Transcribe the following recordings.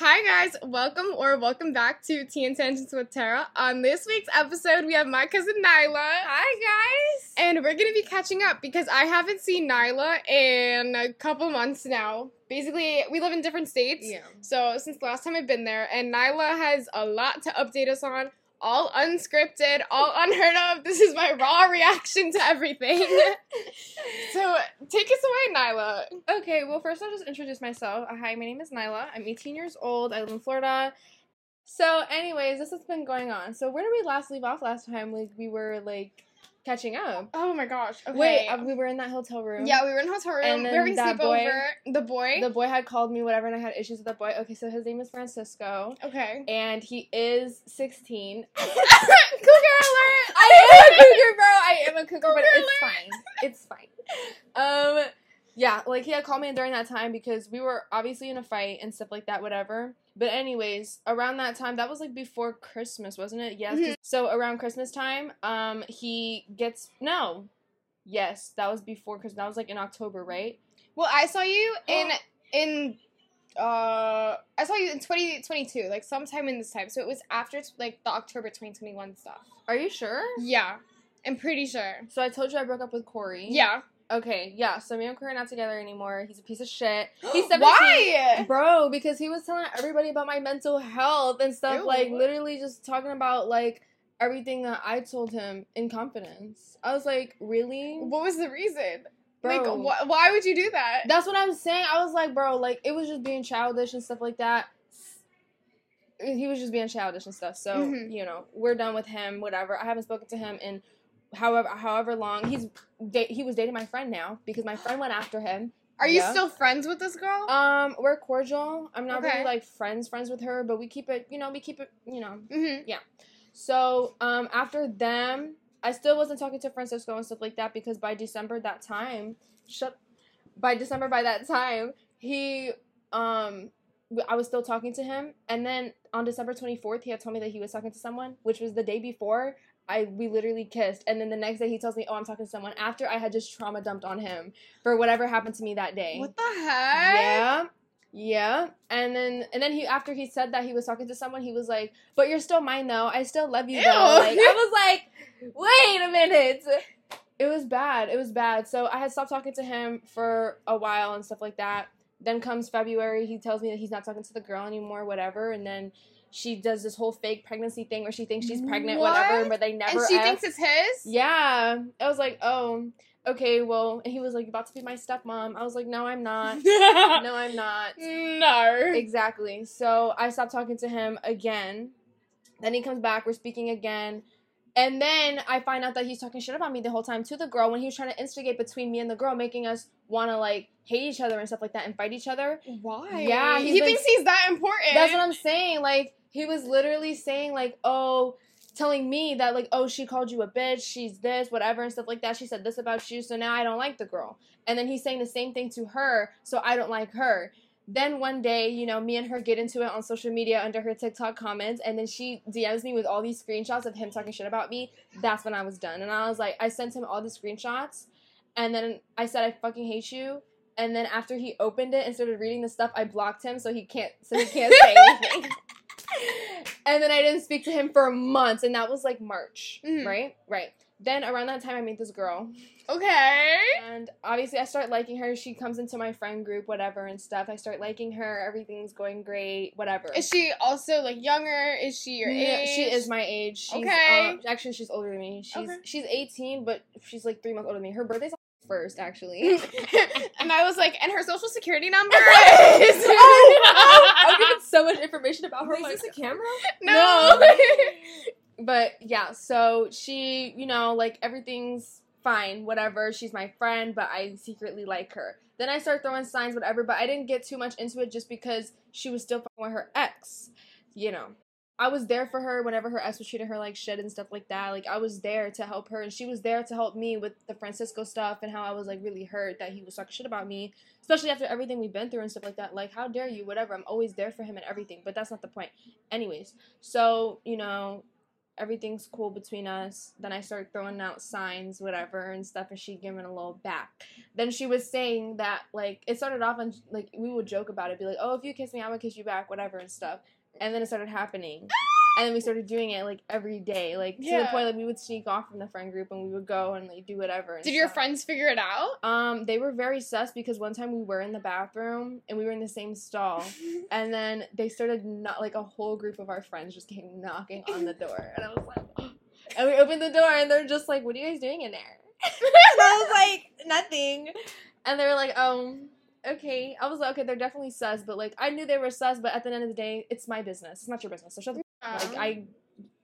Hi guys, welcome or welcome back to Tea Tangents with Tara. On this week's episode, we have my cousin Nylah. Hi guys. And we're gonna be catching up because I haven't seen Nylah in a couple months now. Basically, we live in different states. Yeah. So since the last time I've been there, and Nylah has a lot to update us on. All unscripted, all unheard of. This is my raw reaction to everything. so take us away, Nylah. Okay, well first I'll just introduce myself. Uh, Hi, my name is Nylah. I'm 18 years old. I live in Florida. So, anyways, this has been going on. So, where did we last leave off last time? Like we were like catching up. Oh my gosh. Okay. Wait, uh, we were in that hotel room. Yeah, we were in hotel room. And we then having that boy-. The boy. The boy had called me, whatever, and I had issues with the boy. Okay, so his name is Francisco, okay. and he is 16. Cougar alert! I am a cougar, bro. I am a cougar, but Cougar it's fine. It's fine. Um, yeah, like he had called me during that time because we were obviously in a fight and stuff like that, whatever. But anyways, around that time, that was like before Christmas, wasn't it? Yes. Mhm. So around Christmas time, um, he gets no. Yes, that was before because that was like in October, right? Well, I saw you in in uh I saw you in 2022, like sometime in this time. So it was after like the October 2021 stuff. Are you sure? Yeah. I'm pretty sure. So I told you I broke up with Corey. Yeah. Okay, yeah. So me and Corey are not together anymore. He's a piece of shit. He's 17. Why? Bro, because he was telling everybody about my mental health and stuff, Ew. like literally just talking about like everything that I told him in confidence. I was like, really? What was the reason? Bro. Like wh- why would you do that? That's what I'm saying. I was like, bro, like it was just being childish and stuff like that. He was just being childish and stuff. So, Mhm. you know, we're done with him, whatever. I haven't spoken to him in however however long. He's he was dating my friend now because my friend went after him. Are you Yeah. still friends with this girl? Um, we're cordial. I'm not Okay. really like friends friends with her, but we keep it, you know, we keep it, you know. mm-hmm. Yeah. So, um after them, I still wasn't talking to Francisco and stuff like that because by December that time, shut by December by that time, he um I was still talking to him and then on December 24th, he had told me that he was talking to someone, which was the day before. I we literally kissed and then the next day he tells me, "Oh, I'm talking to someone." After I had just trauma dumped on him for whatever happened to me that day. What the heck? Yeah. Yeah. And then and then he after he said that he was talking to someone, he was like, But you're still mine though. I still love you Ew. though. Like I was like, wait a minute. It was bad. It was bad. So I had stopped talking to him for a while and stuff like that. Then comes February, he tells me that he's not talking to the girl anymore, whatever, and then she does this whole fake pregnancy thing where she thinks she's pregnant, whatever, What? but they never And she F. thinks it's his? Yeah. I was like, oh, okay, well, and he was like, about to be my stepmom. I was like, no, I'm not. No, I'm not. no. Exactly. So I stopped talking to him again. Then he comes back, we're speaking again. And then I find out that he's talking shit about me the whole time to the girl when he was trying to instigate between me and the girl, making us want to like hate each other and stuff like that and fight each other. Why? Yeah, he like- thinks he's that important. That's what I'm saying. Like, he was literally saying, like, oh, telling me that, like, oh, she called you a bitch, she's this, whatever, and stuff like that. She said this about you, so now I don't like the girl. And then he's saying the same thing to her, so I don't like her. Then one day, you know, me and her get into it on social media under her TikTok comments, and then she DMs me with all these screenshots of him talking shit about me. That's when I was done. And I was like, I sent him all the screenshots, and then I said, I fucking hate you. And then after he opened it and started reading the stuff, I blocked him so he can't so he can't say anything. And then I didn't speak to him for months, and that was like March, Mhm. right? Right. Then around that time, I meet this girl, Okay. and obviously I start liking her. She comes into my friend group, whatever, and stuff. I start liking her. Everything's going great, whatever. Is she also like younger? Is she your Yeah, age? She is my age. She's, Okay. um, actually, she's older than me. She's Okay. she's 18, but she's like three months older than me. Her birthday's first, actually. and I was like, and her social security number oh, is. oh, I'm giving so much information about her. Wait, is this a camera? no. but yeah, so she, you know, like everything's fine, whatever. She's my friend, but I secretly like her. Then I start throwing signs, whatever, but I didn't get too much into it just because she was still fucking with her ex. You know. I was there for her whenever her ex was treating her like shit and stuff like that. Like I was there to help her and she was there to help me with the Francisco stuff and how I was like really hurt that he was talking shit about me. Especially after everything we've been through and stuff like that. Like, how dare you, whatever. I'm always there for him and everything. But that's not the point. Anyways, so, you know, everything's cool between us. Then I start throwing out signs, whatever, and stuff, and she giving a little back. Then she was saying that like it started off on like we would joke about it, be like, oh, if you kiss me, I'm gonna kiss you back, whatever, and stuff. And then it started happening. And then we started doing it like every day, like to the point like we would sneak off from the friend group and we would go and like do whatever. Did your friends figure it out? Um, they were very sus because one time we were in the bathroom and we were in the same stall, and then they started not like a whole group of our friends just came knocking on the door, and I was like, and we opened the door and they're just like, "What are you guys doing in there?" and I was like, "Nothing," and they were like, "Um." Okay, I was like, okay, they're definitely sus, but like I knew they were sus, but at the end of the day, it's my business. It's not your business. So shut the like Um, I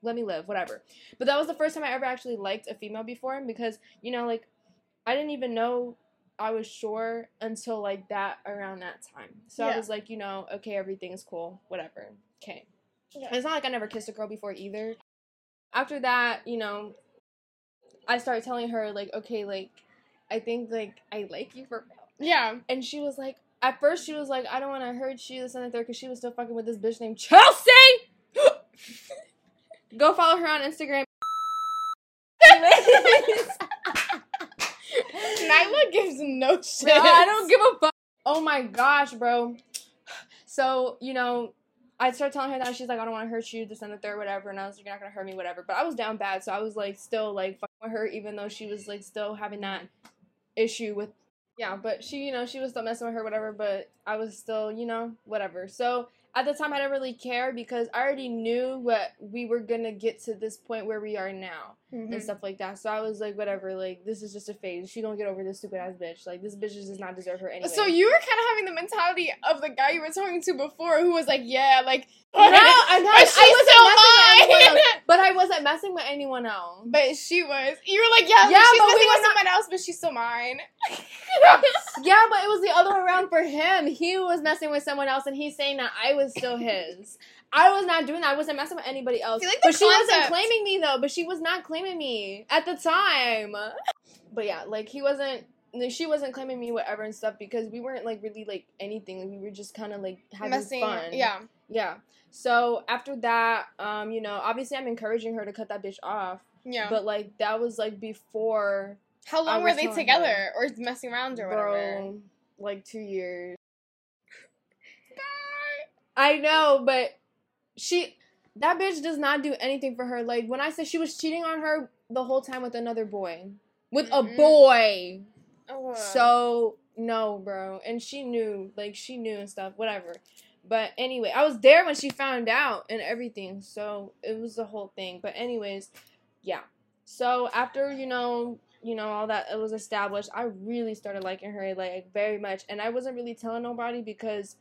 let me live, whatever. But that was the first time I ever actually liked a female before because you know, like I didn't even know I was sure until like that around that time. So I was like, you know, okay, everything's cool, whatever. Okay. Yeah. It's not like I never kissed a girl before either. After that, you know, I started telling her like, okay, like I think like I like you for real. Yeah. And she was like, at first she was like, I don't want to hurt you, this and the third, because she was still fucking with this bitch named Chelsea. Go follow her on Instagram. Nylah gives no shit. Bro, I don't give a fuck. Oh my gosh, bro. So, you know, I started telling her that she's like, I don't want to hurt you, this and the third, whatever. And I was like, You're not gonna hurt me, whatever. But I was down bad, so I was like still like fucking with her, even though she was like still having that issue with yeah, but she, you know, she was still messing with her, whatever, but I was still, you know, whatever. So at the time I didn't really care because I already knew what we were gonna get to this point where we are now. Mhm. and stuff like that. So I was like, whatever, like this is just a phase. She gonna get over this stupid ass bitch. Like this bitch does not deserve her anyway. So you were kind of having the mentality of the guy you were talking to before, who was like, "Yeah, like, no, I'm not. I wasn't still messing with anyone mine." else. But I wasn't messing with anyone else. but she was. You were like, "Yeah, Yeah, she's but we messing were with someone else, but she's still mine." yeah, but it was the other way around for him. He was messing with someone else, and he's saying that I was still his. I was not doing that. I wasn't messing with anybody else. See, like, but she wasn't claiming me though. But she was not claiming me at the time. But yeah, like he wasn't. like, She wasn't claiming me, whatever and stuff, because we weren't like really like anything. Like, we were just kind of like having Messing. fun. Yeah. Yeah. So after that, um, you know, obviously I'm encouraging her to cut that bitch off. Yeah. But like that was like before How long were they together, her. or messing around, or whatever? bro like two years. I know, but she that bitch does not do anything for her. Like when I said she was cheating on her the whole time with another boy. With a Mm-mm. boy. Oh, So no, bro. And she knew, like she knew and stuff, whatever. But anyway, I was there when she found out and everything. So it was the whole thing. But anyways, yeah. So after, you know, you know, all that it was established, I really started liking her like very much. And I wasn't really telling nobody because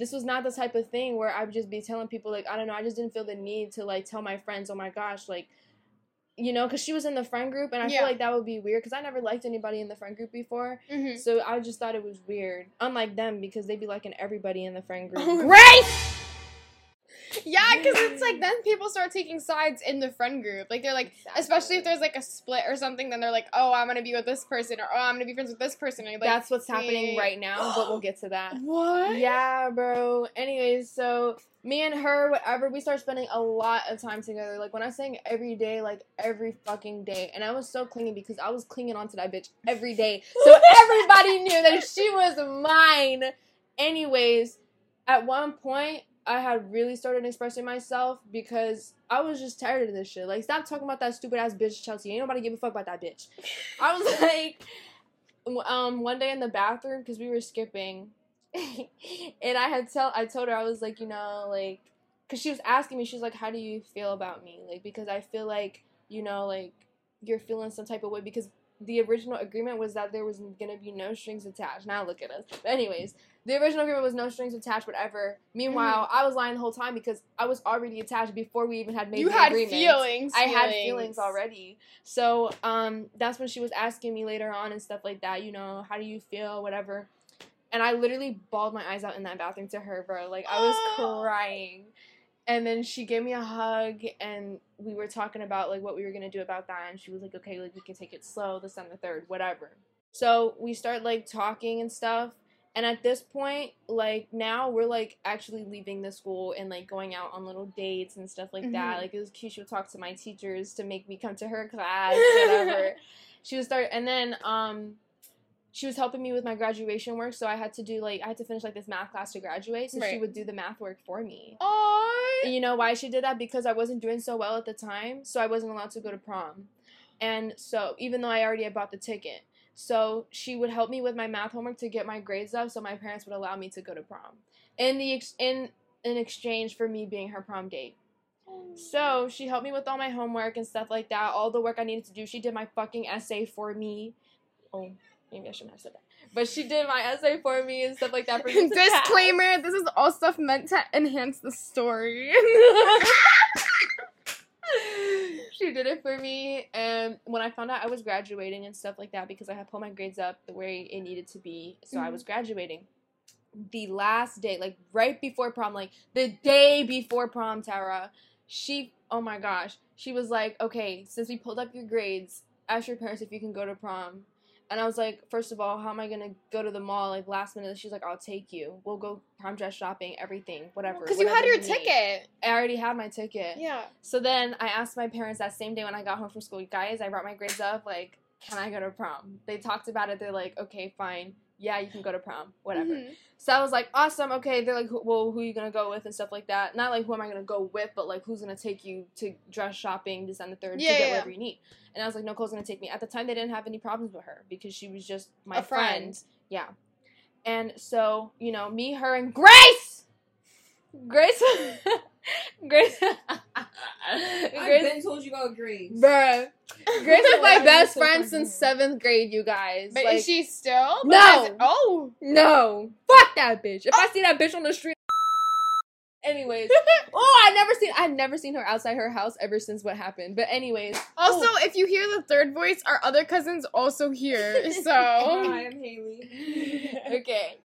this was not the type of thing where I would just be telling people like, I don't know, I just didn't feel the need to like tell my friends, oh my gosh, like you know, because she was in the friend group, and I Yeah. feel like that would be weird because I never liked anybody in the friend group before. Mhm. So I just thought it was weird. Unlike them, because they'd be liking everybody in the friend group. Grace! Yeah, because it's like then people start taking sides in the friend group. Like they're like, especially if there's like a split or something, then they're like, oh, I'm gonna be with this person, or oh, I'm gonna be friends with this person. And like, That's what's happening right now, but we'll get to that. What? Yeah, bro. Anyways, so me and her, whatever, we started spending a lot of time together. Like when I saying every day, like every fucking day. And I was so clingy because I was clinging onto that bitch every day. So everybody knew that she was mine. Anyways, at one point I had really started expressing myself because I was just tired of this shit. Like, stop talking about that stupid ass bitch, Chelsea. Ain't nobody give a fuck about that bitch. I was like, um, one day in the bathroom because we were skipping, and I had tell I told her I was like, you know, like, because she was asking me, she's like, how do you feel about me? Like, because I feel like, you know, like you're feeling some type of way because the original agreement was that there was gonna be no strings attached. Now look at us. But anyways, the original agreement was no strings attached, whatever. Meanwhile, I was lying the whole time because I was already attached before we even had made you the had agreement. feelings. I had feelings already. So um that's when she was asking me later on and stuff like that, you know, how do you feel, whatever. And I literally bawled my eyes out in that bathroom to her, bro. Like I was Oh. crying. And then she gave me a hug and we were talking about like what we were gonna do about that and she was like, Okay, like we can take it slow, this and the third, whatever. So we start like talking and stuff And at this point, like now we're like actually leaving the school and like going out on little dates and stuff like that. Mhm. Like it was cute. She would talk to my teachers to make me come to her class, whatever. she would start and then um she was helping me with my graduation work, so I had to do like I had to finish like this math class to graduate. So she would do the math work for me. And you know why she did that? Because I wasn't doing so well at the time, so I wasn't allowed to go to prom. And so even though I already had bought the ticket, so she would help me with my math homework to get my grades up, so my parents would allow me to go to prom. In the ex- in in exchange for me being her prom date. So she helped me with all my homework and stuff like that, all the work I needed to do. She did my fucking essay for me. Oh, maybe I shouldn't have said that. But she did my essay for me and stuff like that for. Disclaimer: This is all stuff meant to enhance the story. she did it for me and when i found out i was graduating and stuff like that because i had pulled my grades up the way it needed to be so i mm-hmm. was graduating the last day like right before prom like the day before prom tara she oh my gosh she was like okay since we pulled up your grades ask your parents if you can go to prom and I was like, first of all, how am I gonna go to the mall like last minute? She's like, I'll take you. We'll go prom dress shopping, everything, whatever. Because you had your need." ticket. I already had my ticket. Yeah. So then I asked my parents that same day when I got home from school, guys, I brought my grades up, like, can I go to prom? They talked about it, they're like, okay, fine. Yeah, you can go to prom, whatever. Mhm. So I was like, awesome, okay. They're like, well, who are you gonna go with and stuff like that. Not like who am I gonna go with, but like who's gonna take you to dress shopping, this and the third, Yeah, to get yeah, whatever you need. And I was like, Nicole's gonna take me. At the time, they didn't have any problems with her because she was just my A friend. Yeah. And so, you know, me, her, and Grace! Grace. Grace. I've been told you about Grace. Bruh. Grace is my best are so friend since seventh grade, you guys. But Like, is she still? No. Because- oh. No. Fuck that bitch. If I see that bitch on the street. Anyways. oh, I never seen I never seen her outside her house ever since what happened. But anyways. Also, Oh. if you hear the third voice, our other cousin's also here. So. Hi, I'm Haley. okay.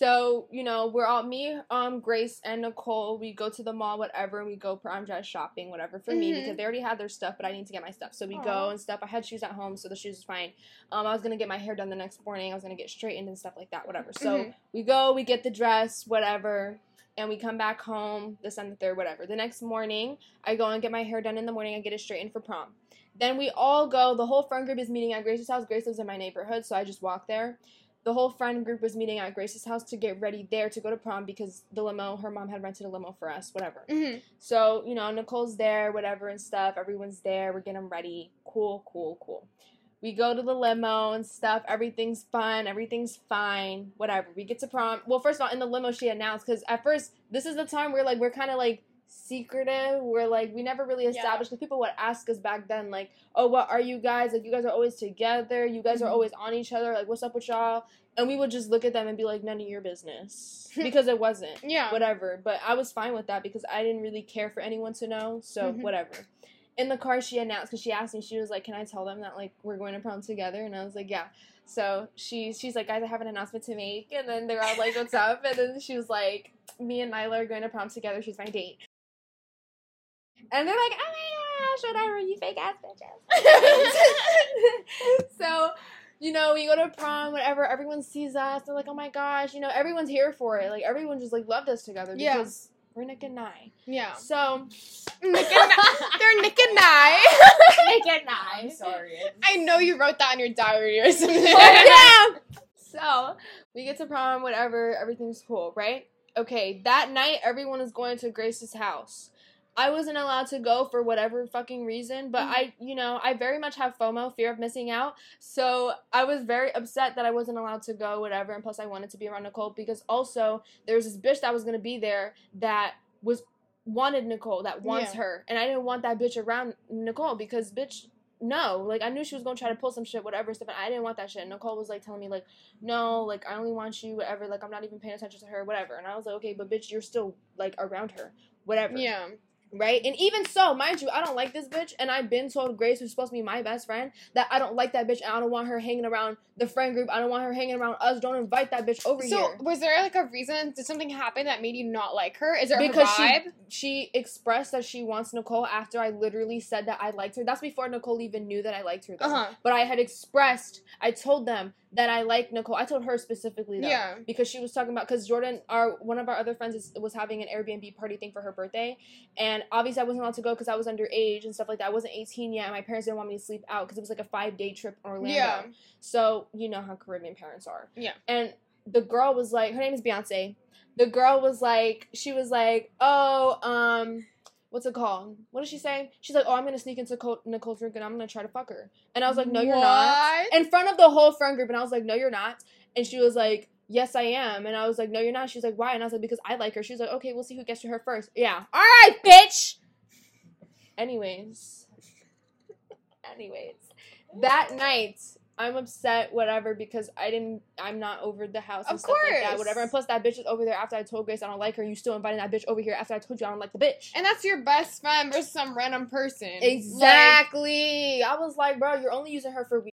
So, you know, we're all me, um, Grace and Nicole, we go to the mall, whatever, and we go prom dress shopping, whatever, for me, Mhm. because they already had their stuff, but I need to get my stuff. So we Aw. go and stuff. I had shoes at home, so the shoes was fine. Um, I was gonna get my hair done the next morning, I was gonna get straightened and stuff like that, whatever. So Mhm. we go, we get the dress, whatever, and we come back home, this and the third, whatever. The next morning, I go and get my hair done in the morning, I get it straightened for prom. Then we all go, the whole friend group is meeting at Grace's house. Grace lives in my neighborhood, so I just walk there. The whole friend group was meeting at Grace's house to get ready there to go to prom because the limo, her mom had rented a limo for us, whatever. Mhm. So, you know, Nicole's there, whatever and stuff. Everyone's there. We're getting ready. Cool, cool, cool. We go to the limo and stuff. Everything's fun. Everything's fine. Whatever. We get to prom. Well, first of all, in the limo, she announced because at first, this is the time where like we're kind of like secretive. We're like we never really established because people would ask us back then like, "Oh, what are you guys? Like, you guys are always together. You guys are Mhm. always on each other. Like, what's up with y'all?" And we would just look at them and be like, "None of your business," because it wasn't Yeah. whatever. But I was fine with that because I didn't really care for anyone to know. So Mhm. whatever. In the car, she announced because she asked me. She was like, "Can I tell them that like we're going to prom together?" And I was like, "Yeah." So she she's like, "Guys, I have an announcement to make." And then they're all like, "What's up?" And then she was like, "Me and Nylah are going to prom together. She's my date." And they're like, "Oh my gosh, whatever, you fake ass bitches." so you know, we go to prom, whatever, everyone sees us, they're like, oh my gosh, you know, everyone's here for it. Like, everyone just, like, loved us together Yeah. because we're Nick and Nye. yeah. So, Nick and they're Nick and I. Nick and I'm Nye. sorry. I know you wrote that in your diary or something. Oh, yeah. So, we get to prom, whatever, everything's cool, right? Okay, that night, everyone is going to Grace's house. I wasn't allowed to go for whatever fucking reason, but Mhm. I, you know, I very much have FOMO, fear of missing out. So I was very upset that I wasn't allowed to go, whatever. And plus, I wanted to be around Nicole because also there was this bitch that was gonna be there that was wanted Nicole, that wants Yeah. her, and I didn't want that bitch around Nicole because bitch. No, like I knew she was gonna try to pull some shit, whatever stuff, and I didn't want that shit. And Nicole was like telling me like, no, like I only want you, whatever. Like I'm not even paying attention to her, whatever. And I was like, okay, but bitch, you're still like around her, whatever yeah. Right? And even so, mind you, I don't like this bitch, and I've been told Grace, who's supposed to be my best friend, that I don't like that bitch, and I don't want her hanging around the friend group. I don't want her hanging around us. Don't invite that bitch over So, here. was there like a reason? Did something happen that made you not like her? Is there Because she vibe? she expressed that she wants Nicole after I literally said that I liked her. That's before Nicole even knew that I liked her. Though. Uh huh. But I had expressed, I told them that I like Nicole. I told her specifically though, Yeah. because she was talking about because Jordan, our one of our other friends, is, was having an Airbnb party thing for her birthday, and obviously I wasn't allowed to go because I was underage and stuff like that. I wasn't 18 yet, and my parents didn't want me to sleep out because it was like a five day trip in Orlando. Yeah. So you know how Caribbean parents are. Yeah. And the girl was like, her name is Beyonce. The girl was like, she was like, oh, um, what's it called? What did she say? She's like, oh, I'm gonna sneak into Col- Nicole's room and I'm gonna try to fuck her. And I was like, no, you're not. In front of the whole friend group, and I was like, no, you're not. And she was like, yes, I am. And I was like, no, you're not. She's like, why? And I was like, because I like her. She was like, okay, we'll see who gets to her first. Yeah. All right, bitch. Anyways. Anyways. That night, I'm upset, whatever, because I didn't, I'm not over the house and Of stuff like that, course. whatever. And plus, that bitch is over there after I told Grace I don't like her. You still inviting that bitch over here after I told you I don't like the bitch. And that's your best friend versus some random person. Exactly. I was like, bro, you're only using her for weed.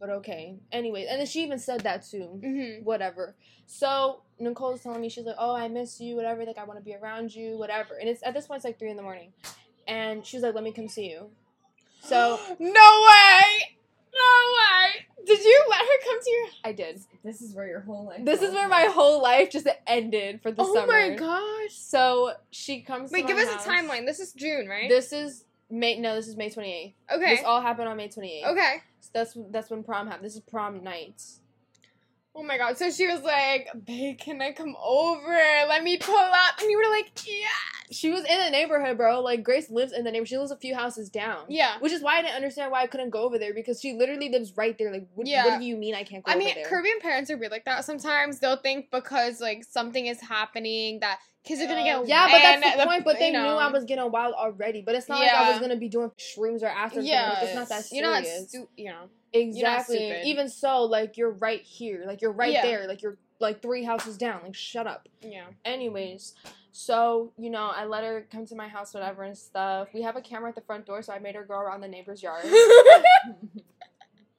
But okay. Anyway, and then she even said that too. hmm Whatever. So Nicole's telling me she's like, "Oh, I miss you. Whatever. Like, I want to be around you. Whatever." And it's at this point it's like three in the morning, and she's like, "Let me come see you." So no way. No way. Did you let her come to your? I did. This is where your whole life. This is where my whole life just ended for the oh summer. oh summer. my gosh. So she comes. Wait, to give my us house. a timeline. This is June, right? This is May. No, this is May twenty eighth. okay. This all happened on May twenty eighth. okay. So that's that's when prom happened. This is prom night. Oh my god. So she was like, "Babe, can I come over? Let me pull up." And you were like, "Yeah." She was in the neighborhood, bro. Like Grace lives in the neighborhood. She lives a few houses down. Yeah. Which is why I didn't understand why I couldn't go over there because she literally lives right there. Like, what, Yeah. what do you mean I can't go I mean? Caribbean parents are weird like that. Sometimes they'll think because like something is happening that kids are gonna get yeah, but that's and the point. But they know, knew I was getting wild already. But it's not like I was gonna be doing shrooms or acid. Yeah, it's not that serious. You're not stu- you know. Exactly. Even so, like you're right here. Like you're right Yeah. there. Like you're like three houses down. Like shut up. Yeah. Anyways, so you know, I let her come to my house, whatever and stuff. We have a camera at the front door, so I made her go around the neighbor's yard.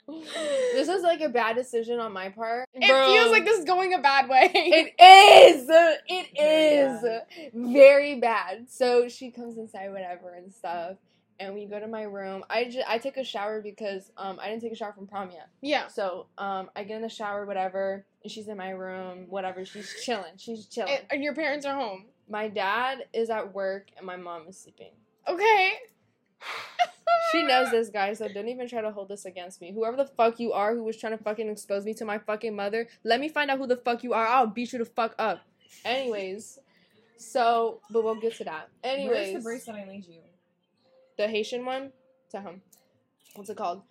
this is like a bad decision on my part. It Bro. feels like this is going a bad way. It is. It is is very bad. So she comes inside, whatever and stuff, and we go to my room. I just I took a shower because um I didn't take a shower from prom yet. yeah. So um I get in the shower, whatever, and she's in my room, whatever. She's chilling. She's chilling. And, and your parents are home. my dad is at work and my mom is sleeping. Okay. She knows this guy, so don't even try to hold this against me. Whoever the fuck you are who was trying to fucking expose me to my fucking mother, let me find out who the fuck you are. I'll beat you the fuck up. Anyways, so, but we'll get to that. Where's Anyways, the bracelet I made you? The Haitian one, to him. What's it called?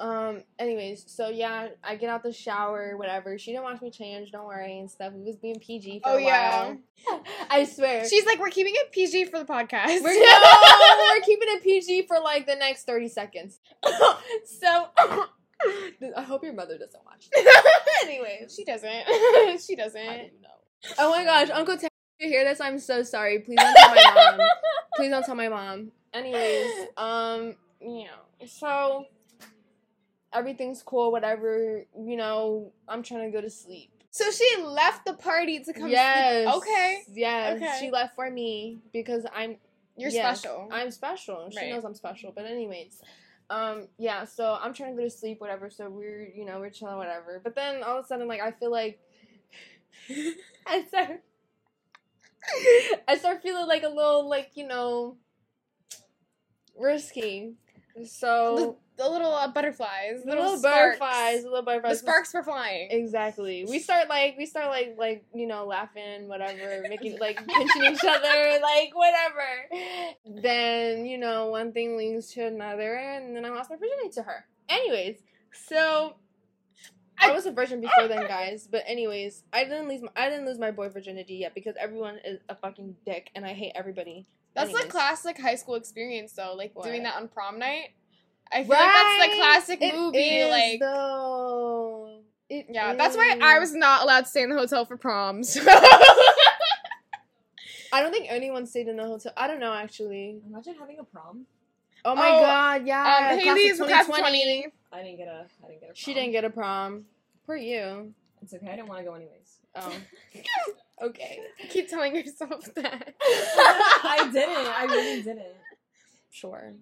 Um. Anyways, so yeah, I get out the shower, whatever. She didn't watch me change. Don't worry and stuff. We was being PG for Oh, a yeah. while. I swear. She's like, we're keeping it PG for the podcast. We're, no, we're keeping it PG for like the next 30 seconds. so, I hope your mother doesn't watch this. Anyways. she doesn't. she doesn't. don't know. Oh my gosh, Uncle Ted, if you hear this, I'm so sorry. Please don't tell my mom. Please don't tell my mom. Anyways, um, you know, so everything's cool, whatever. You know, I'm trying to go to sleep. So she left the party to come. yes. Sleep. Okay. Yes. Okay. She left for me because I'm You're Yes, special. I'm special. She Right. knows I'm special. But anyways, um, yeah. So I'm trying to go to sleep, whatever. So we're, you know, we're chilling, whatever. But then all of a sudden, like, I feel like I start, I start feeling like a little, like, you know, risky. So the little uh, butterflies. the Little, little sparks. butterflies, little The butterflies. sparks were flying. Exactly. We start like we start like like you know laughing, whatever, making like pinching each other, like whatever. Then you know one thing leads to another, and then I lost my virginity to her. Anyways, so I was a virgin before then, guys. But anyways, I didn't lose my I didn't lose my boy virginity yet because everyone is a fucking dick, and I hate everybody. That's the classic high school experience, though. Like doing that on prom night. I feel like that's the classic It movie. is, like, though. It yeah, that's why I was not allowed to stay in the hotel for proms. I don't think anyone stayed in the hotel. I don't know actually. Imagine having a prom. Oh my Oh, god, yeah. um, class of Haley's class 20. I didn't get a. I didn't get a. Prom. She didn't get a prom. For you. It's okay. I didn't want to go anyways. Oh. okay. Keep telling yourself that. I didn't. I really didn't. Sure.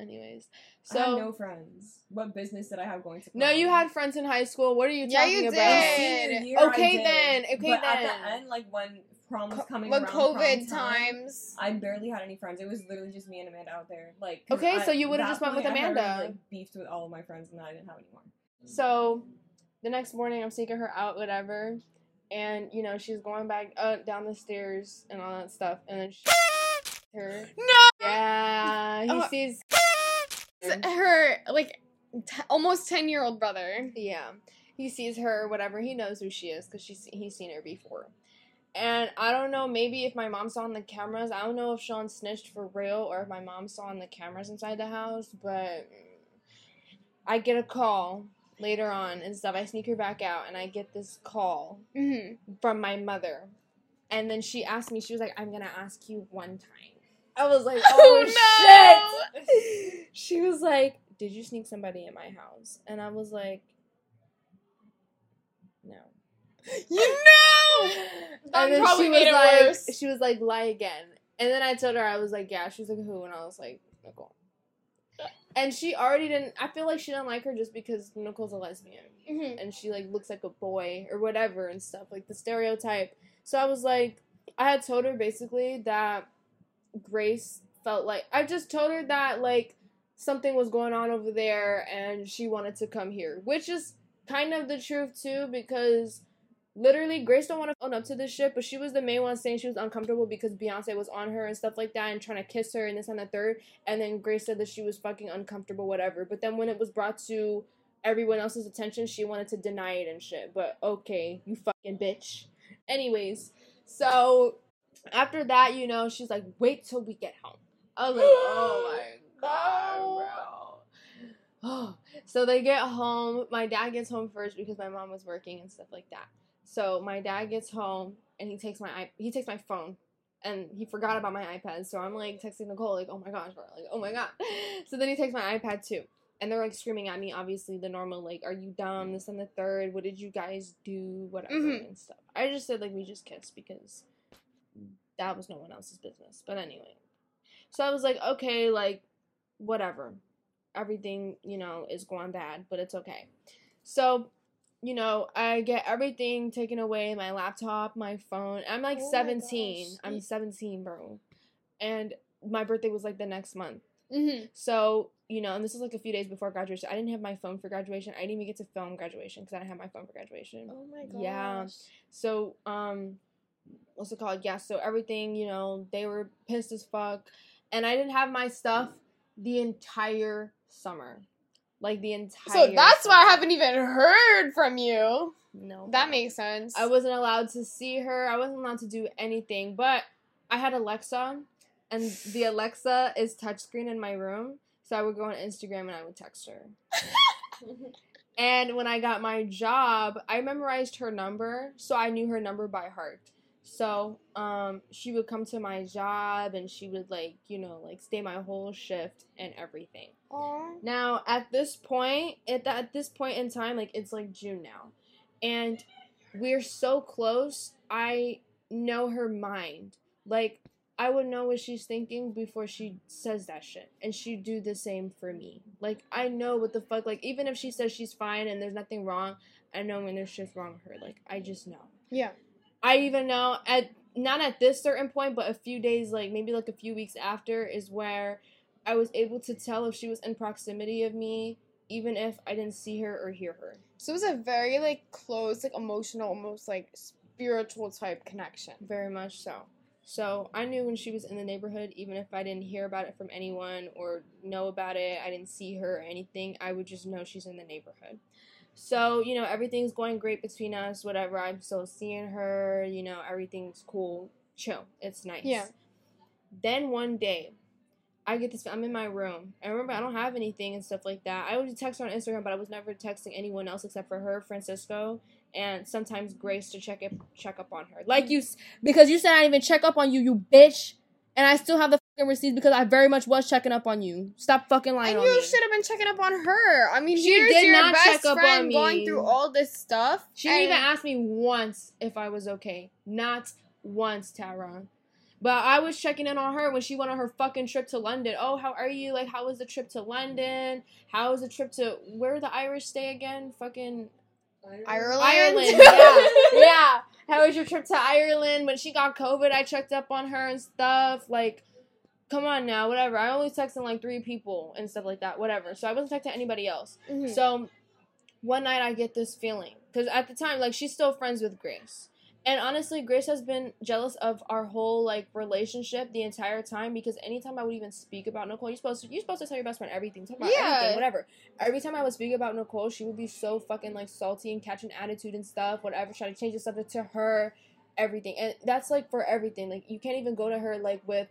Anyways, I had so no friends. What business did I have going to? no, you had friends in high school. What are you Yeah, talking you about? did. Senior year, Okay did. then, okay but At then. the end, like when prom was coming when around, prom COVID time, times. I barely had any friends. It was literally just me and Amanda out there. Like Okay, I- so you would've just went with point, I had Amanda. like, beefed with all of my friends, and I didn't have any more. So the next morning, I'm taking her out, whatever, and you know she's going back uh, down the stairs and all that stuff, and then she her No, yeah he Oh. sees her like t- almost ten year old brother. yeah he sees her whatever he knows who she is because she's he's seen her before. And I don't know, maybe if my mom saw on the cameras, I don't know if Sean snitched for real or if my mom saw on the cameras inside the house, but I get a call later on and stuff. I sneak her back out and I get this call Mm-hmm. from my mother. And then she asked me, she was like, I'm gonna ask you one time. I was like, oh, shit. She was like, Did you sneak somebody in my house? And I was like, No. You know. That and then probably she made was it like, worse. She was like, lie again. And then I told her, I was like, yeah. She was like, who? And I was like, Nicole. And she already didn't. I feel like she didn't like her just because Nicole's a lesbian Mhm. and she like looks like a boy or whatever and stuff like the stereotype. So I was like, I had told her basically that Grace felt like I just told her that like something was going on over there and she wanted to come here, which is kind of the truth too because literally Grace don't want to own up to this shit, but she was the main one saying she was uncomfortable because Beyonce was on her and stuff like that and trying to kiss her and this and the third. And then Grace said that she was fucking uncomfortable, whatever. But then when it was brought to everyone else's attention, she wanted to deny it and shit. But okay, you fucking bitch. Anyways, so after that, you know, she's like, wait till we get home. I was like, oh my god, bro. so they get home. My dad gets home first because my mom was working and stuff like that. So my dad gets home and he takes my i- he takes my phone and he forgot about my iPad. So I'm like texting Nicole like, "Oh my gosh, bro. Like, oh my god." So then he takes my iPad too. And they're like screaming at me, obviously the normal like, "Are you dumb? This and the third. What did you guys do? Whatever Mhm. and stuff." I just said like we just kissed because that was no one else's business. But anyway. So I was like, "Okay, like whatever. Everything, you know, is going bad, but it's okay." So you know, I get everything taken away my laptop, my phone. I'm like Oh 17. I'm 17, bro. And my birthday was like the next month. Mm-hmm. So, you know, and this is like a few days before graduation. I didn't have my phone for graduation. I didn't even get to film graduation because I didn't have my phone for graduation. Oh my gosh. Yeah. So, um, what's it called? Yeah, so everything, you know, they were pissed as fuck. And I didn't have my stuff the entire summer. Like the entire So that's why I haven't even heard from you. No. That makes sense. I wasn't allowed to see her. I wasn't allowed to do anything. But I had Alexa, and the Alexa is touchscreen in my room. So I would go on Instagram and I would text her. and when I got my job, I memorized her number, so I knew her number by heart. So um, she would come to my job and she would like you know like stay my whole shift and everything. Aw. Now, at this point, at, that, at this point in time, like it's like June now, and we're so close. I know her mind. Like I would know what she's thinking before she says that shit, and she'd do the same for me. Like I know what the fuck. Like even if she says she's fine and there's nothing wrong, I know when there's shit wrong with her. Like I just know. Yeah. I even know at not at this certain point, but a few days, like maybe like a few weeks after, is where I was able to tell if she was in proximity of me, even if I didn't see her or hear her. So it was a very like close, like emotional, almost like spiritual type connection. Very much so. So I knew when she was in the neighborhood, even if I didn't hear about it from anyone or know about it, I didn't see her or anything, I would just know she's in the neighborhood. So, you know, everything's going great between us, whatever. I'm still seeing her, you know, everything's cool, chill. It's nice. Yeah. Then one day, I get this. I'm in my room. I remember I don't have anything and stuff like that. I would text her on Instagram, but I was never texting anyone else except for her, Francisco, and sometimes Grace to check it, check up on her. Like you, because you said I didn't even check up on you, you bitch, and I still have the fucking receipts because I very much was checking up on you. Stop fucking lying And you should have been checking up on her. I mean, She here's did your not best check up on friend me. going through all this stuff. She didn't even ask me once if I was okay. Not once, Tara. But I was checking in on her when she went on her fucking trip to London. Oh, how are you? Like, how was the trip to London? How was the trip to where the Irish stay again? Fucking Ireland. Ireland. yeah, yeah. How was your trip to Ireland? When she got COVID, I checked up on her and stuff. Like, come on now, whatever. I only texted like three people and stuff like that, whatever. So I wasn't texting anybody else. Mhm. So one night I get this feeling because at the time, like she's still friends with Grace, and honestly, Grace has been jealous of our whole like relationship the entire time because anytime I would even speak about Nicole, you're supposed to you're supposed to tell your best friend everything, talk about Yeah. everything, whatever. Every time I would speak about Nicole, she would be so fucking like salty and catch an attitude and stuff, whatever, try to change the subject to her, everything, and that's like for everything. Like you can't even go to her like with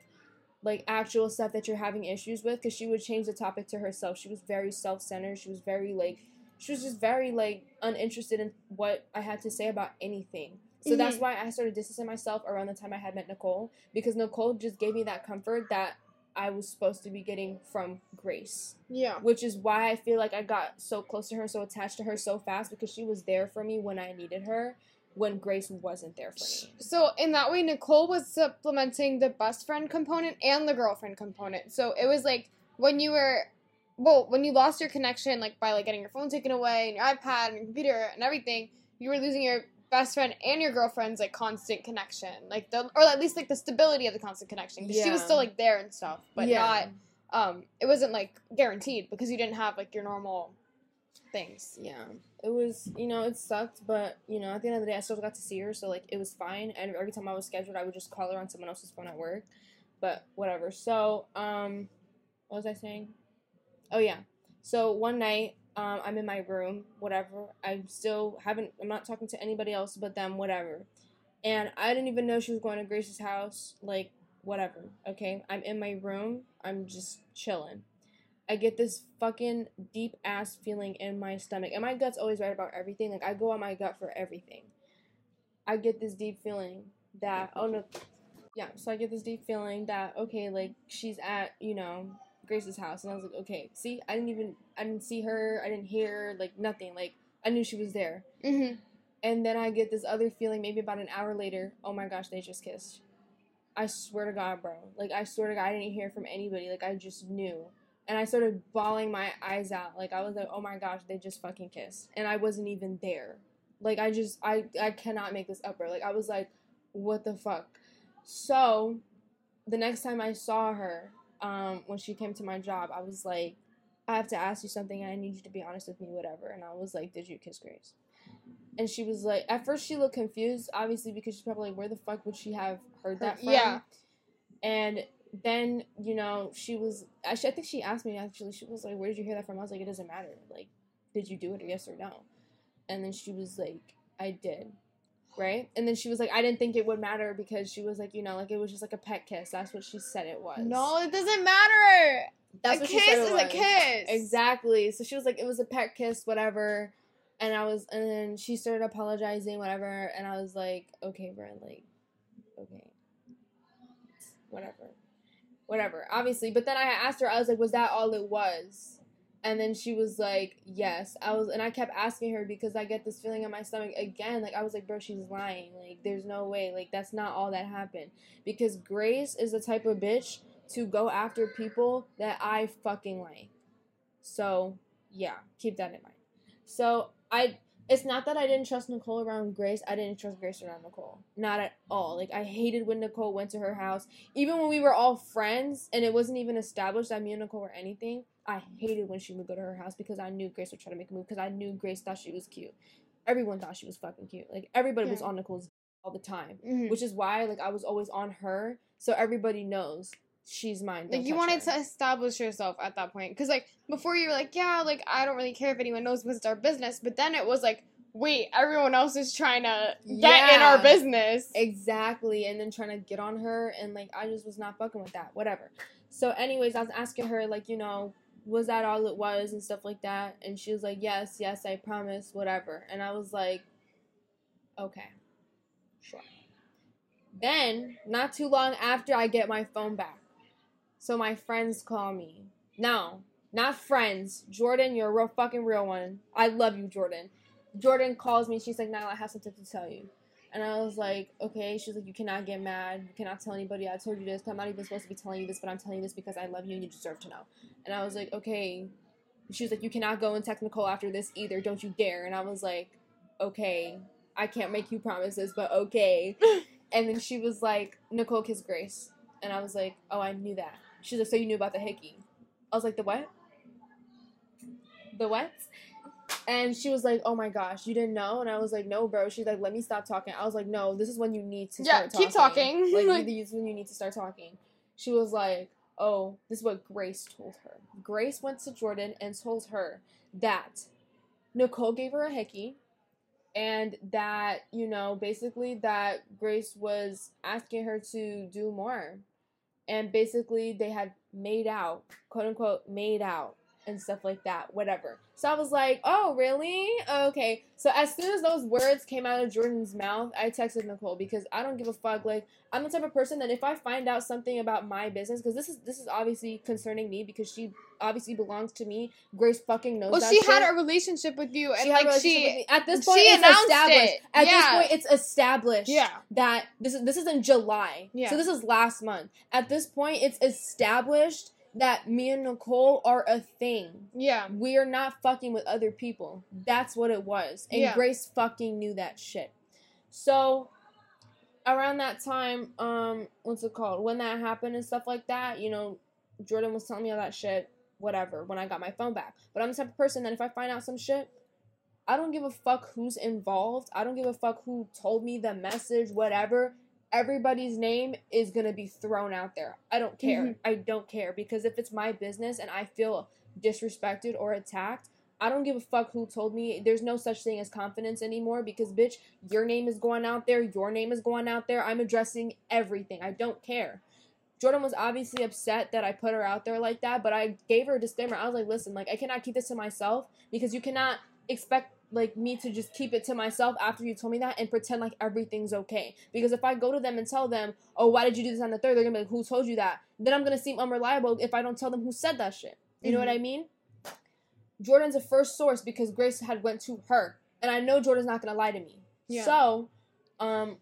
like actual stuff that you're having issues with because she would change the topic to herself. She was very self centered. She was very like she was just very like uninterested in what I had to say about anything. So that's mm-hmm. why I started distancing myself around the time I had met Nicole because Nicole just gave me that comfort that I was supposed to be getting from Grace, yeah. which is why I feel like I got so close to her, so attached to her so fast because she was there for me when I needed her, when Grace wasn't there for me. So in that way, Nicole was supplementing the best friend component and the girlfriend component. So it was like when you were, well, when you lost your connection, like by like getting your phone taken away and your iPad and your computer and everything, you were losing your best friend and your girlfriend's like constant connection, like the or at least like the stability of the constant connection. 'Cause she was still like there and stuff, but Yeah. not. Um, it wasn't like guaranteed because you didn't have like your normal things. Yeah, it was. You know, it sucked, but you know, at the end of the day, I still got to see her, so like it was fine. And every time I was scheduled, I would just call her on someone else's phone at work. But whatever. So, um, what was I saying? Oh yeah. So one night, um, I'm in my room. Whatever. I still haven't. I'm not talking to anybody else but them. Whatever. And I didn't even know she was going to Grace's house. Like whatever. Okay. I'm in my room. I'm just chilling. I get this fucking deep ass feeling in my stomach. And my gut's always right about everything. Like I go on my gut for everything. I get this deep feeling that oh no yeah, so I get this deep feeling that okay, like she's at, you know, Grace's house and I was like, okay, see, I didn't even I didn't see her, I didn't hear like nothing. Like I knew she was there. Mm-hmm. And then I get this other feeling maybe about an hour later, oh my gosh, they just kissed. I swear to God, bro. Like I swear to God, I didn't hear from anybody. Like I just knew. And I started bawling my eyes out. Like I was like, oh my gosh, they just fucking kissed. And I wasn't even there. Like I just I I cannot make this up, bro. Like I was like, what the fuck? So the next time I saw her, um, when she came to my job, I was like, I have to ask you something I need you to be honest with me, whatever. And I was like, Did you kiss Grace? And she was like, at first she looked confused, obviously because she's probably like, where the fuck would she have heard that from? Yeah. And then you know she was. Actually, I think she asked me actually. She was like, "Where did you hear that from?" I was like, "It doesn't matter. Like, did you do it? Or yes or no?" And then she was like, "I did." Right? And then she was like, I didn't think it would matter because she was like, you know, like it was just like a pet kiss. That's what she said it was. No, it doesn't matter. That's a kiss she said it is a kiss. Exactly. So she was like, it was a pet kiss, whatever. And I was, and then she started apologizing, whatever. And I was like, okay, Brent, like, okay, whatever, whatever. Obviously, but then I asked her, I was like, was that all it was? And then she was like, yes. I was, and I kept asking her because I get this feeling in my stomach again. Like I was like, bro, she's lying. Like there's no way. Like that's not all that happened. Because Grace is the type of bitch to go after people that I fucking like. So yeah, keep that in mind. So I it's not that I didn't trust Nicole around Grace. I didn't trust Grace around Nicole. Not at all. Like I hated when Nicole went to her house. Even when we were all friends and it wasn't even established that me and Nicole were anything, I hated when she would go to her house because I knew Grace would try to make a move because I knew Grace thought she was cute. Everyone thought she was fucking cute. Like everybody was on Nicole's all the time. Mhm. Which is why like I was always on her so everybody knows she's mine. Like Don't you wanted her. to establish yourself at that point, because like before you were like, yeah, like I don't really care if anyone knows what's our business, but then it was like, wait, everyone else is trying to get in our business. Exactly, and then trying to get on her, and like I just was not fucking with that. Whatever. So, anyways, I was asking her like, you know, was that all it was and stuff like that, and she was like, yes, yes, I promise, whatever. And I was like, okay, sure. Then, not too long after, I get my phone back. So my friends call me. No, not friends. Jordan, you're a real fucking real one. I love you, Jordan. Jordan calls me. She's like, Nylah, I have something to tell you. And I was like, okay. She's like, you cannot get mad. You cannot tell anybody I told you this. I'm not even supposed to be telling you this, but I'm telling you this because I love you and you deserve to know. And I was like, okay. She was like, you cannot go and text Nicole after this either. Don't you dare. And I was like, okay. I can't make you promises, but okay. and then she was like, Nicole kissed Grace. And I was like, oh, I knew that. She's like, so you knew about the hickey? I was like, the what? The what? And she was like, "Oh my gosh, you didn't know?" And I was like, "No, bro." She's like, "Let me stop talking." I was like, "No, this is when you need to yeah, keep talking. Like, Like- this is when you need to start talking." She was like, "Oh, this is what Grace told her." Grace went to Jordan and told her that Nicole gave her a hickey, and that you know basically that Grace was asking her to do more, and basically they had made out, quote unquote, made out and stuff like that, whatever. So I was like, oh, really? Okay. So as soon as those words came out of Jordan's mouth, I texted Nicole because I don't give a fuck. Like, I'm the type of person that if I find out something about my business, because this is this is obviously concerning me because she obviously belongs to me. Grace fucking knows. That. Well, she shit. had a relationship with you, and She like she, at this she point it's announced established. it. At Yeah. this point, it's established yeah, that this is this is in July. Yeah. So this is last month. At this point, it's established that me and Nicole are a thing. yeah, We are not fucking with other people. That's what it was. And Yeah. Grace fucking knew that shit. So around that time, um, what's it called? When that happened and stuff like that, you know, Jordan was telling me all that shit, whatever, when I got my phone back. But I'm the type of person that if I find out some shit, I don't give a fuck who's involved. I don't give a fuck who told me the message, whatever. Everybody's name is gonna be thrown out there. I don't care. Mhm. I don't care because if it's my business and I feel disrespected or attacked, I don't give a fuck who told me. There's no such thing as confidence anymore because, bitch, your name is going out there. Your name is going out there. I'm addressing everything. I don't care. Jordan was obviously upset that I put her out there like that, but I gave her a disclaimer. I was like, listen, like, I cannot keep this to myself because you cannot expect like me to just keep it to myself after you told me that and pretend like everything's okay. Because if I go to them and tell them, oh, why did you do this on the third? They're gonna be like, who told you that? Then I'm gonna seem unreliable if I don't tell them who said that shit. You know what I mean? Jordan's a first source because Grace had went to her, and I know Jordan's not gonna lie to me. Yeah. So, um,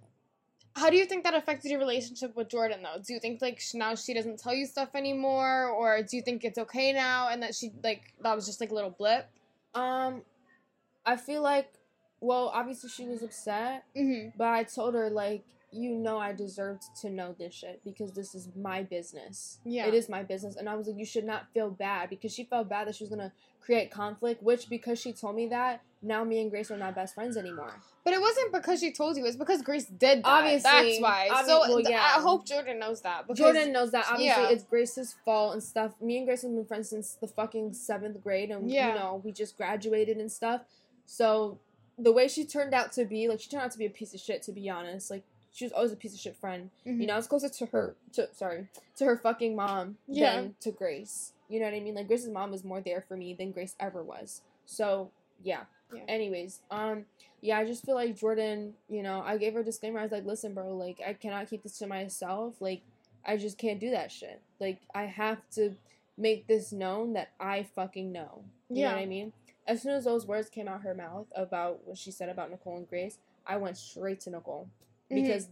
How do you think that affected your relationship with Jordan, though? Do you think like now she doesn't tell you stuff anymore, or do you think it's okay now and that she like that was just like a little blip? um, I feel like, well, obviously she was upset, Mm-hmm. but I told her like, you know, I deserved to know this shit because this is my business. Yeah. it is my business, and I was like, you should not feel bad because she felt bad that she was gonna create conflict. Which because she told me that, now me and Grace are not best friends anymore. But it wasn't because she told you; it's because Grace did that. Obviously. that's why. Obvi- so well, yeah. I hope Jordan knows that. Because, Jordan knows that obviously yeah. it's Grace's fault and stuff. Me and Grace have been friends since the fucking seventh grade, and Yeah. you know we just graduated and stuff. So the way she turned out to be, like she turned out to be a piece of shit. To be honest, like she was always a piece of shit friend. Mhm. You know, I was closer to her, to sorry, to her fucking mom Yeah. than to Grace. You know what I mean? Like Grace's mom was more there for me than Grace ever was. So yeah. Yeah. Anyways, um, yeah, I just feel like Jordan. You know, I gave her a disclaimer. I was like, listen, bro, like I cannot keep this to myself. Like I just can't do that shit. Like I have to make this known that I fucking know. You Yeah. know what I mean? As soon as those words came out her mouth about what she said about Nicole and Grace, I went straight to Nicole Mhm. because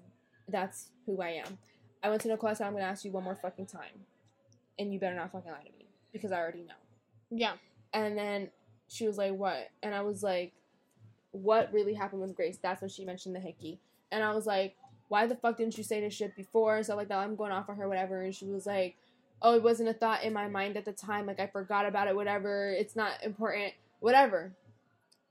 that's who I am. I went to Nicole. I said, I'm gonna ask you one more fucking time, and you better not fucking lie to me because I already know. yeah, And then she was like, "What?" And I was like, "What really happened with Grace?" That's when she mentioned the hickey, and I was like, "Why the fuck didn't you say this shit before?" Stuff like that. I'm going off on her, whatever. And she was like, "Oh, it wasn't a thought in my mind at the time. Like I forgot about it. Whatever. It's not important. Whatever."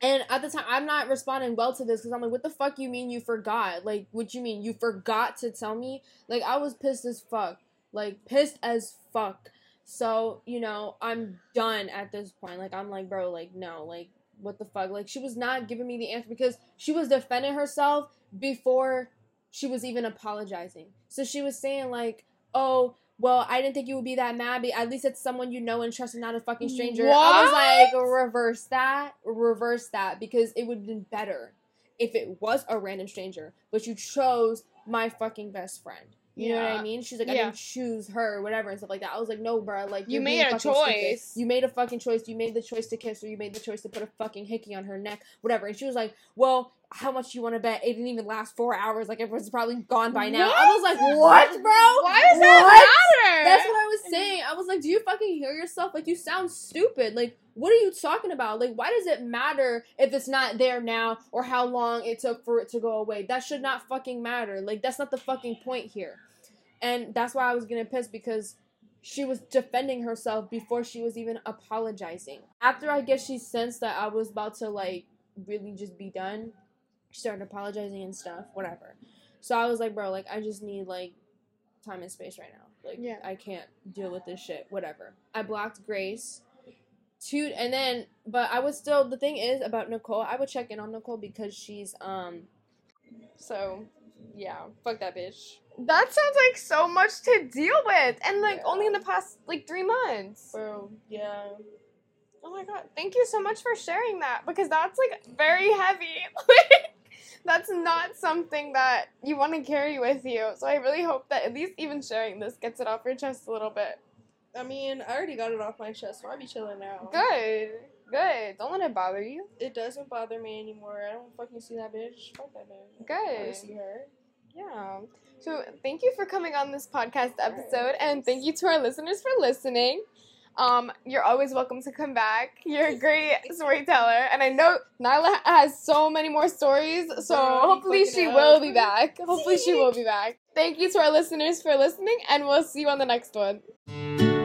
And at the time, I'm not responding well to this because I'm like, "What the fuck you mean you forgot? Like, what you mean you forgot to tell me?" Like I was pissed as fuck. Like pissed as fuck. So, you know, I'm done at this point. Like, I'm like, bro, like, no, like, what the fuck? Like, she was not giving me the answer because she was defending herself before she was even apologizing. So she was saying, like, oh, well, I didn't think you would be that mad, but at least it's someone you know and trust and not a fucking stranger. I was like, reverse that, reverse that, because it would have been better if it was a random stranger, but you chose my fucking best friend. You know what I mean? She's like, I Yeah. didn't choose her, whatever, and stuff like that. I was like, no, bro. Like, You made a fucking stupid. choice. You made a fucking choice. You made the choice to kiss her. You made the choice to put a fucking hickey on her neck, whatever. And she was like, well, how much you want to bet? It didn't even last four hours. Like, everyone's probably gone by now. I was like, what, bro? Why does What? that matter? That's what I was saying. I was like, do you fucking hear yourself? Like, you sound stupid. Like, what are you talking about? Like, why does it matter if it's not there now or how long it took for it to go away? That should not fucking matter. Like, that's not the fucking point here. And that's why I was getting pissed because she was defending herself before she was even apologizing. After I guess she sensed that I was about to, like, really just be done, she started apologizing and stuff, whatever. So I was like, bro, like, I just need, like, time and space right now. Like, Yeah. I can't deal with this shit. Whatever. I blocked Grace. Two, and then, but I would still. The thing is about Nicole, I would check in on Nicole because she's um. So, yeah, fuck that bitch, That sounds like so much to deal with, and like Yeah. only in the past like three months. bro. Yeah, Oh my god! Thank you so much for sharing that because that's like very heavy. that's not something that you want to carry with you. So I really hope that at least even sharing this gets it off your chest a little bit. I mean, I already got it off my chest, so I'll be chilling now. Good, good. Don't let it bother you. It doesn't bother me anymore. I don't fucking see that bitch. Fuck that bitch. I Good. don't see her. Yeah. So thank you for coming on this podcast episode, and thank you to our listeners for listening. Um, you're always welcome to come back. You're a great storyteller, and I know Nylah has so many more stories. So Girl, hopefully she will be back. Hopefully she will be back. Thank you to our listeners for listening, and we'll see you on the next one.